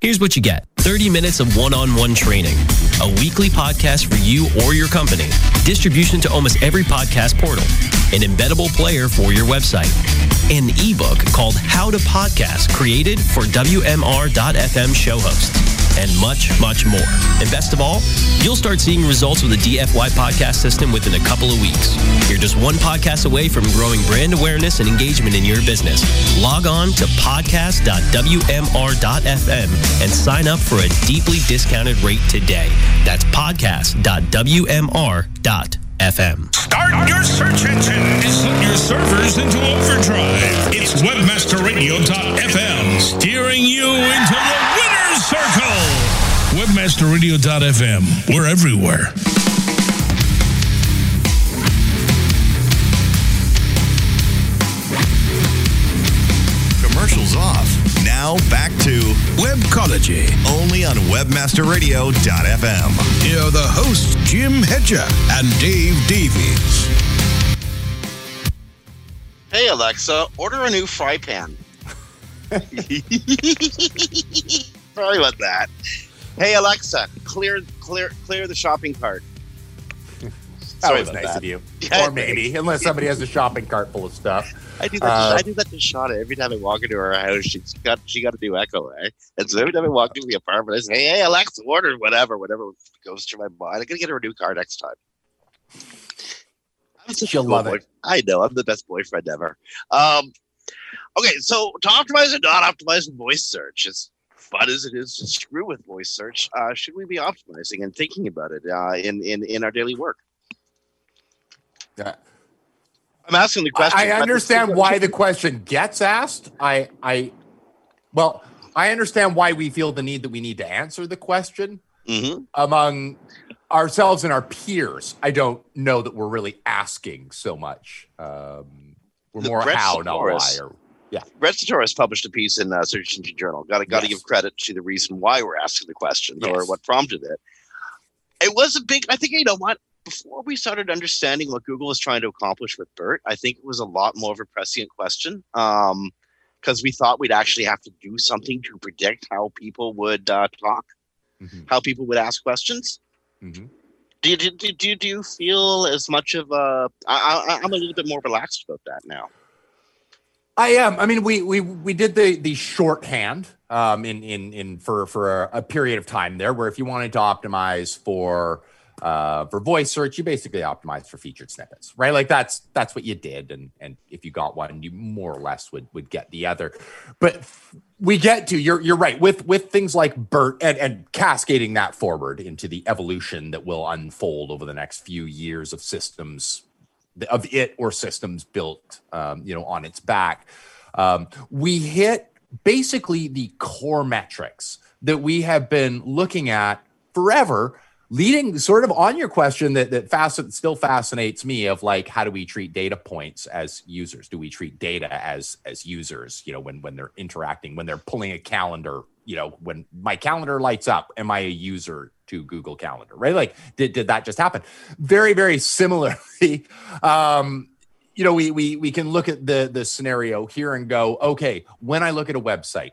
Here's what you get. 30 minutes of one on one training, a weekly podcast for you or your company, distribution to almost every podcast portal, an embeddable player for your website, an ebook called How to Podcast created for WMR.FM show hosts and much, much more. And best of all, you'll start seeing results with the DFY podcast system within a couple of weeks. You're just one podcast away from growing brand awareness and engagement in your business. Log on to podcast.wmr.fm and sign up for a deeply discounted rate today. That's podcast.wmr.fm. Start your search engine and your servers into overdrive. It's webmasterradio.fm steering you into the winner's circle. Webmasterradio.fm. We're everywhere. Commercials off. Now back to Webcology. only on webmasterradio.fm. Here are the hosts, Jim Hedger and Dave Davies. Hey Alexa, order a new fry pan. Sorry about that. Hey Alexa, clear clear clear the shopping cart. That Sorry was nice that. of you. Yeah, or maybe, unless somebody has a shopping cart full of stuff. I do that. Uh, I do that to Shauna every time I walk into her house. She's got she got to do echo, eh? And so every time I walk into the apartment, I say, "Hey, hey Alexa, order whatever, whatever goes through my mind. I'm gonna get her a new car next time." I'm such She'll cool love it. I know. I'm the best boyfriend ever. Um, okay, so to optimize and not optimize voice search is fun as it is to screw with voice search, uh, should we be optimizing and thinking about it uh, in, in in our daily work? Yeah. I'm asking the question. I, understand why the question gets asked. I, I, well, I understand why we feel the need that we need to answer the question Mhm. among ourselves and our peers. I don't know that we're really asking so much. Um, we're The more how, not why. Or, yeah. Brent Csutoras published a piece in uh, Search Engine Journal. Got to got to Yes. give credit to the reason why we're asking the question or what prompted it. It was a big. I think you know what. Before we started understanding what Google was trying to accomplish with BERT, I think it was a lot more of a prescient question because we thought we'd actually have to do something to predict how people would uh, talk, Mhm. how people would ask questions. Mhm. Do you, do, do, do, do you feel as much of a? I, I, I'm a little bit more relaxed about that now. I am. I mean, we we we did the the shorthand um, in in in for for a, a period of time there, where if you wanted to optimize for uh, for voice search, you basically optimized for featured snippets, right? Like that's that's what you did, and and if you got one, you more or less would would get the other. But we get to you're you're right with with things like Bert and and cascading that forward into the evolution that will unfold over the next few years of systems of it or systems built um, you know on its back. Um, we hit basically the core metrics that we have been looking at forever leading sort of on your question that that fasc- still fascinates me of like how do we treat data points as users? Do we treat data as as users you know when when they're interacting when they're pulling a calendar you know when my calendar lights up am i a user to google calendar right? Like did, did that just happen? Very very similarly um you know we we we can look at the the scenario here and go okay when i look at a website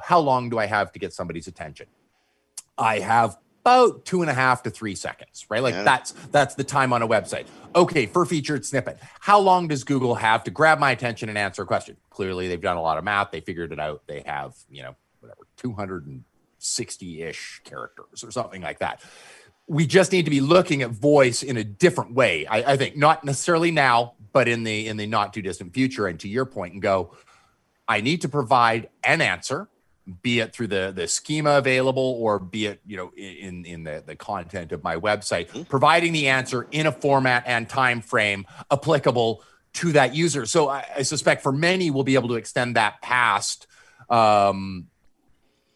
how long do i have to get somebody's attention? I have about two and a half to three seconds right? Like Yeah. that's that's the time on a website. Okay for featured snippet how long does google have to grab my attention and answer a question? Clearly they've done a lot of math. They figured it out. They have you know whatever 260-ish characters or something like that. We just need to be looking at voice in a different way I, I think. Not necessarily now but in the in the not too distant future. And to your point and go i need to provide an answer be it through the the schema available or be it you know in in the the content of my website providing the answer in a format and time frame applicable to that user. So i, I suspect for many we'll be able to extend that past um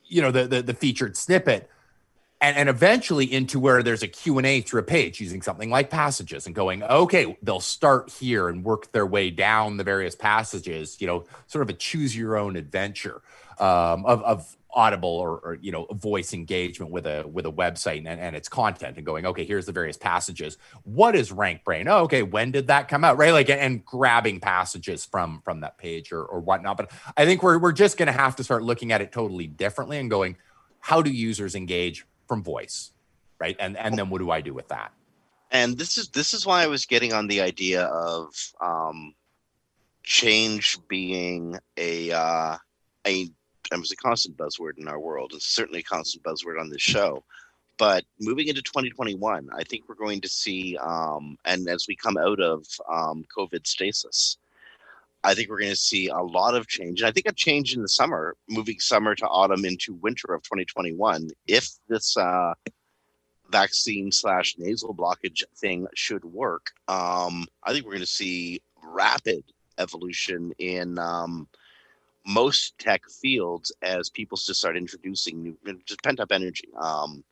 you know the the, the featured snippet and, and eventually into where there's a q&a through a page using something like passages and going okay they'll start here and work their way down the various passages you know sort of a choose your own adventure um, of, of audible or, or you know voice engagement with a with a website and, and its content and going okay here's the various passages. What is RankBrain? Oh okay when did that come out? Right? Like and grabbing passages from from that page or, or whatnot. But i think we're, we're just going to have to start looking at it totally differently and going how do users engage from voice? Right? And and then what do i do with that? And this is this is why I was getting on the idea of um, change being a uh, a it was a constant buzzword in our world. It's certainly a constant buzzword on this show. But moving into 2021, I think we're going to see, um, and as we come out of um, COVID stasis, I think we're going to see a lot of change. And I think a change in the summer, moving summer to autumn into winter of 2021, if this uh, vaccine slash nasal blockage thing should work, um, I think we're going to see rapid evolution in um, most tech fields as people just start introducing new, just pent up energy. Um,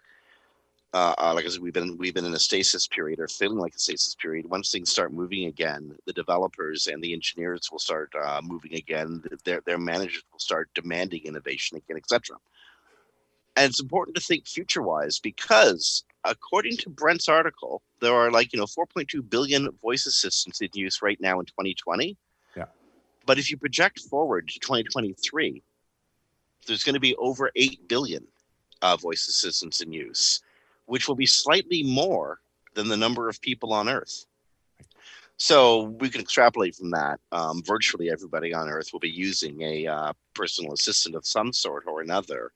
uh, uh, like I said, we've been we've been in a stasis period or feeling like a stasis period. Once things start moving again, the developers and the engineers will start uh, moving again. Their their managers will start demanding innovation again, etc. And it's important to think future wise because according to Brent's article, there are like you know 4.2 billion voice assistants in use right now in 2020. But if you project forward to 2023, there's going to be over 8 billion uh, voice assistants in use, which will be slightly more than the number of people on Earth. So we can extrapolate from that. Um, virtually everybody on Earth will be using a uh, personal assistant of some sort or another,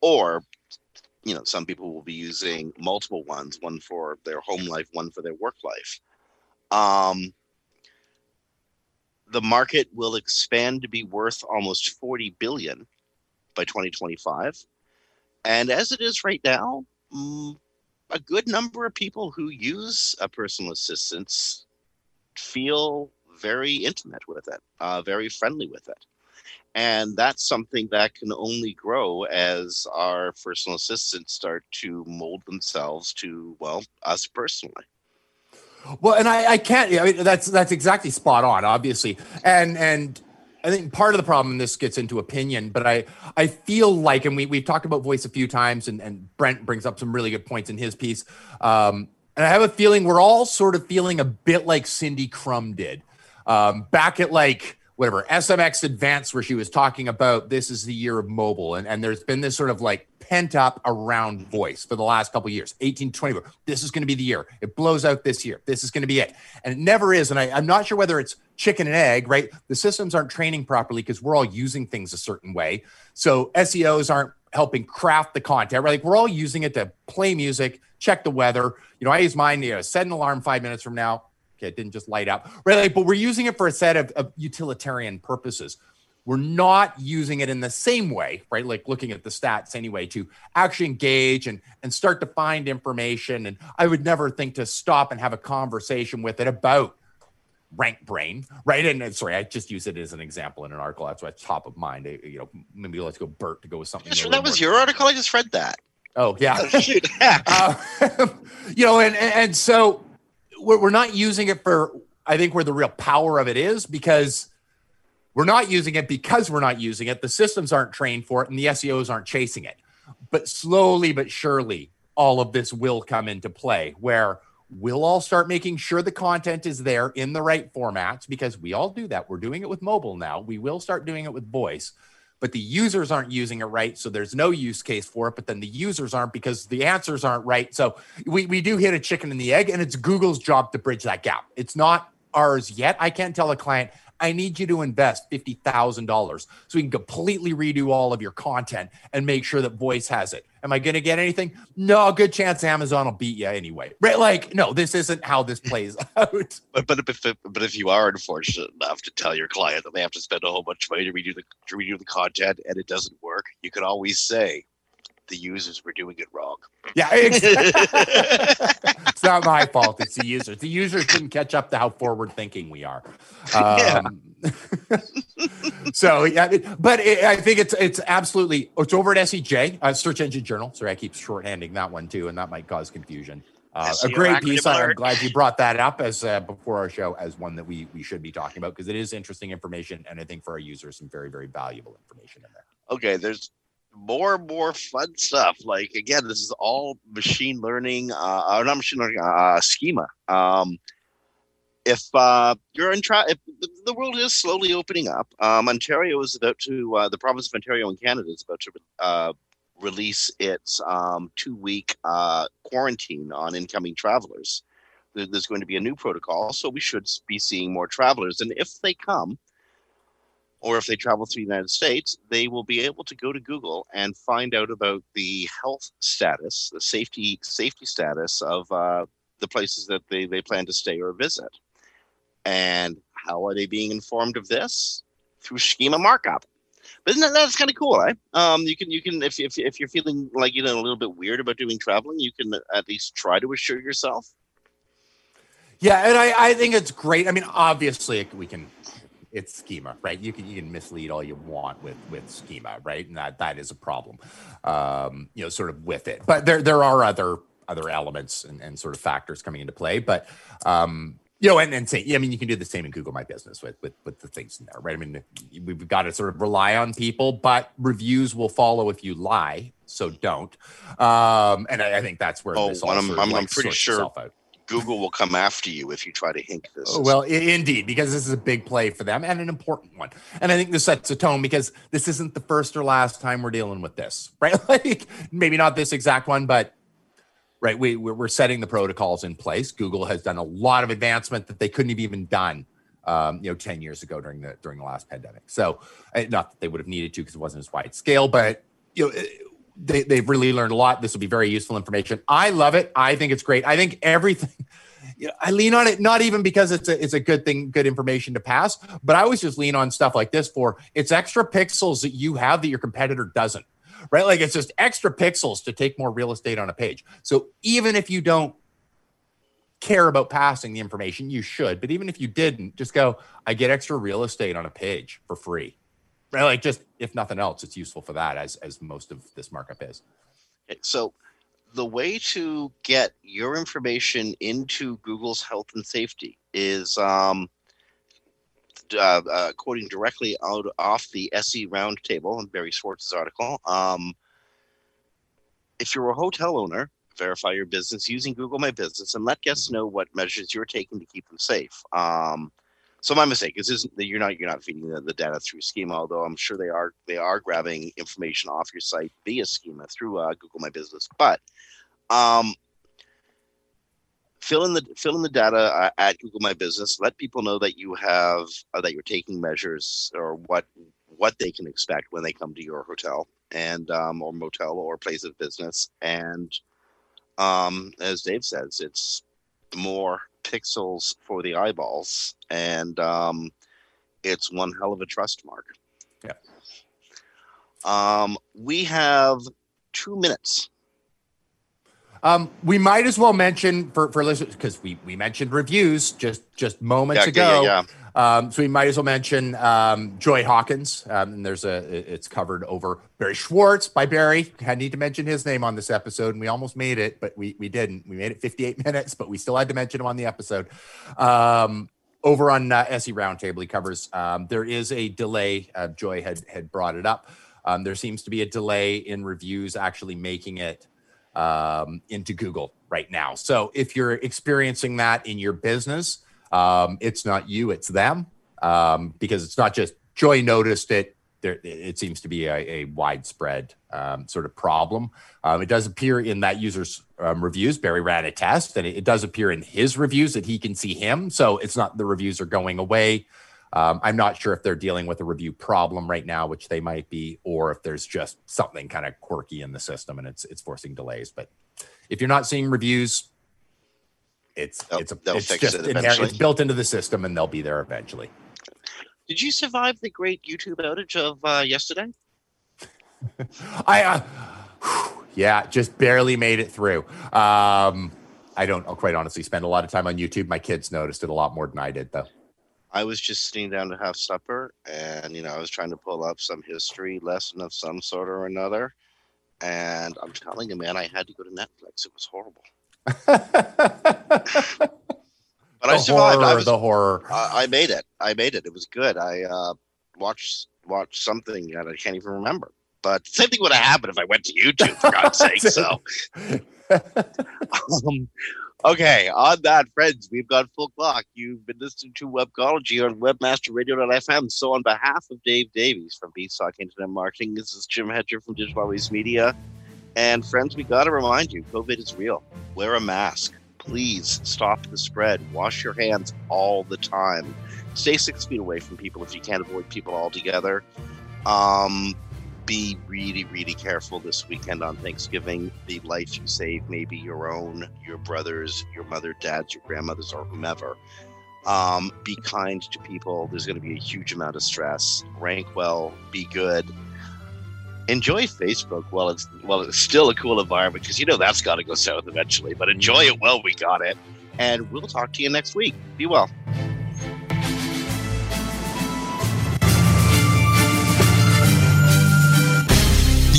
or you know, some people will be using multiple ones, one for their home life, one for their work life. Um, the market will expand to be worth almost 40 billion by 2025 And as it is right now, mm, a good number of people who use a personal assistant feel very intimate with it, uh, very friendly with it. And that's something that can only grow as our personal assistants start to mold themselves to, well, us personally. Well, and I, I can't. I mean, that's that's exactly spot on, obviously, and and I think part of the problem, this gets into opinion, but I I feel like, and we we've talked about voice a few times, and and Brent brings up some really good points in his piece, um, and I have a feeling we're all sort of feeling a bit like Cindy Krum did um, back at like whatever SMX Advanced, where she was talking about this is the year of mobile, and and there's been this sort of like pent up around voice for the last couple years 18 20 this is going to be the year. It blows out this year. This is going to be it. And it never is and I, i'm not sure whether it's chicken and egg right? The systems aren't training properly because we're all using things a certain way. So seos aren't helping craft the content right? Like we're all using it to play music check the weather. You know i use mine you know set an alarm five minutes from now. Okay it didn't just light up right? Like but we're using it for a set of, of utilitarian purposes we're not using it in the same way, right? Like looking at the stats anyway to actually engage and and start to find information. And I would never think to stop and have a conversation with it about RankBrain, right? And, and sorry, I just use it as an example in an article. That's what's top of mind. I, you know, maybe let's go Bert to go with something. That was your article. I just read that. Oh yeah, uh, you know, and and so we're, we're not using it for. I think where the real power of it is because we're not using it because we're not using it. The systems aren't trained for it and the SEOs aren't chasing it. But slowly but surely, all of this will come into play where we'll all start making sure the content is there in the right formats because we all do that. We're doing it with mobile now. We will start doing it with voice, but the users aren't using it right. So there's no use case for it. But then the users aren't because the answers aren't right. So we, we do hit a chicken and the egg, and it's Google's job to bridge that gap. It's not ours yet. I can't tell a client, I need you to invest $50,000 so we can completely redo all of your content and make sure that voice has it. Am I going to get anything? No, good chance Amazon will beat you anyway. Right? Like, no, this isn't how this plays out. But but if but if you are unfortunate enough to tell your client that they have to spend a whole bunch of money to redo the to redo the content and it doesn't work, you can always say the users were doing it wrong. Yeah, exactly. it's not my fault. It's the users. The users didn't catch up to how forward thinking we are. Um, yeah. so yeah, but it, I think it's it's absolutely it's over at SEJ, uh, Search Engine Journal. Sorry, I keep shorthanding that one too, and that might cause confusion. Uh, a great piece. I'm glad you brought that up as uh, before our show as one that we we should be talking about because it is interesting information, and I think for our users, some very very valuable information in there. Okay, there's more and more fun stuff. Like again, this is all machine learning, uh, not machine learning, uh, schema. Um, if uh, you're in tra- if the world is slowly opening up, um, Ontario is about to uh, the province of Ontario in Canada is about to uh, release its um, two week uh, quarantine on incoming travelers. There's going to be a new protocol, so we should be seeing more travelers. And if they come, or if they travel to the United States, they will be able to go to Google and find out about the health status, the safety safety status of uh, the places that they, they plan to stay or visit. And how are they being informed of this? Through schema markup. But isn't that that's kind of cool, eh? Um, you can you can if, if if you're feeling like you know a little bit weird about doing traveling, you can at least try to assure yourself. Yeah, and I, I think it's great. I mean, obviously we can it's schema, right? You can you can mislead all you want with with schema, right? And that that is a problem, um, you know, sort of with it. But there there are other other elements and, and sort of factors coming into play. But um, you know, and and say, yeah, I mean, you can do the same in Google My Business with with with the things in there, right? I mean, we've got to sort of rely on people, but reviews will follow if you lie. So don't. Um, and I, I think that's where oh, this all I'm, I'm, like I'm pretty sure Google will come after you if you try to hink this. Well, indeed, because this is a big play for them and an important one. And I think this sets a tone because this isn't the first or last time we're dealing with this, right? Like maybe not this exact one, but right, we we're setting the protocols in place. Google has done a lot of advancement that they couldn't have even done. Um, you know, 10 years ago during the during the last pandemic. So, eh, not that they would have needed to because it wasn't as wide scale, but you know, eh, they, they've really learned a lot. This will be very useful information. I love it. I think it's great. I think everything. You know, I lean on it not even because it's a it's a good thing, good information to pass, but I always just lean on stuff like this for it's extra pixels that you have that your competitor doesn't. right? Like it's just extra pixels to take more real estate on a page. So even if you don't care about passing the information, you should. But even if you didn't, just go, I get extra real estate on a page for free. Right? Like just if nothing else, it's useful for that as as most of this markup is. So the way to get your information into Google's health and safety is um, uh, uh, quoting directly out off the SE Roundtable and Barry Schwartz's article. Um, if you're a hotel owner, verify your business using Google My Business and let guests know what measures you're taking to keep them safe. Um, so my mistake is isn't that you're not you're not feeding the, the data through Schema, although I'm sure they are they are grabbing information off your site via Schema through uh, Google My Business. But um, fill in the fill in the data uh, at Google My Business. Let people know that you have uh, that you're taking measures or what what they can expect when they come to your hotel and um, or motel or place of business. And um, as Dave says, it's more pixels for the eyeballs, and um, it's one hell of a trust mark. Yeah. Um, we have two minutes. Um, we might as well mention for for listeners because we we mentioned reviews just just moments Yeah, ago. yeah, Um, so we might as well mention um, Joy Hawkins. Um, and there's a it's covered over Barry Schwartz by Barry. I need to mention his name on this episode, and we almost made it, but we we didn't. We made it 58 minutes, but we still had to mention him on the episode. Um, over on uh, SE Roundtable, he covers. Um, there is a delay. Uh, Joy had had brought it up. Um, there seems to be a delay in reviews actually making it into Google right now. So if you're experiencing that in your business, um, it's not you, it's them, um, because it's not just Joy noticed it. There, it seems to be a, a widespread um, sort of problem. Um, it does appear in that user's um, reviews. Barry ran a test, and it, it does appear in his reviews that he can see him. So it's not the reviews are going away. Um, I'm not sure if they're dealing with a review problem right now, which they might be, or if there's just something kind of quirky in the system and it's it's forcing delays. But if you're not seeing reviews, it's it's a, they'll it's fix just it inherent- eventually. it's built into the system and they'll be there eventually. Did you survive the great YouTube outage of uh, yesterday? I uh, whew, yeah, just barely made it through. Um, I don't I'll quite honestly spend a lot of time on YouTube. My kids noticed it a lot more than I did though. I was just sitting down to have supper, and you know, I was trying to pull up some history lesson of some sort or another. And I'm telling you, man, I had to go to Netflix. It was horrible. But I The survived. I was, the horror. I, I made it. I made it. It was good. I uh, watched watched something that I can't even remember. But same thing would have happened if I went to YouTube, for God's sake. So, um, okay. On that, friends, we've got full clock. You've been listening to Webcology on WebmasterRadio.fm. So, on behalf of Dave Davies from Beanstalk Internet Marketing, this is Jim Hedger from Digital Always Media. And friends, we got to remind you, COVID is real. Wear a mask. Please stop the spread. Wash your hands all the time. Stay six feet away from people if you can't avoid people altogether. Um, be really, really careful this weekend on Thanksgiving. The life you save may be your own, your brothers, your mother, dads, your grandmothers, or whomever. Um, be kind to people. There's going to be a huge amount of stress. Rank well. Be good. Enjoy Facebook while it's while it's still a cool environment because you know that's got to go south eventually. But enjoy it while we got it. And we'll talk to you next week. Be well.